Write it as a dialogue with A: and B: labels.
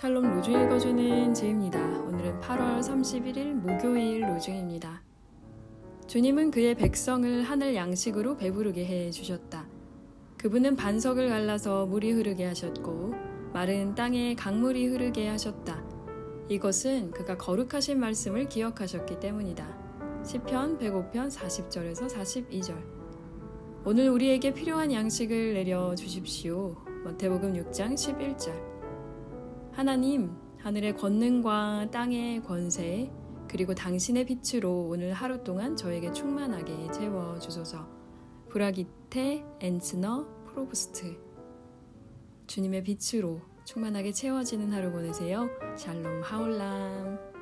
A: 샬롬 로중 읽어주는 지입니다. 오늘은 8월 31일 목요일 로중입니다. 주님은 그의 백성을 하늘 양식으로 배부르게 해 주셨다. 그분은 반석을 갈라서 물이 흐르게 하셨고 마른 땅에 강물이 흐르게 하셨다. 이것은 그가 거룩하신 말씀을 기억하셨기 때문이다. 시편 105편 40절에서 42절. 오늘 우리에게 필요한 양식을 내려 주십시오. 마태복음 6장 11절. 하나님, 하늘의 권능과 땅의 권세, 그리고 당신의 빛으로 오늘 하루 동안 저에게 충만하게 채워 주소서. 브라기테 엔스너 프로브스트. 주님의 빛으로 충만하게 채워지는 하루 보내세요. 샬롬 하울람.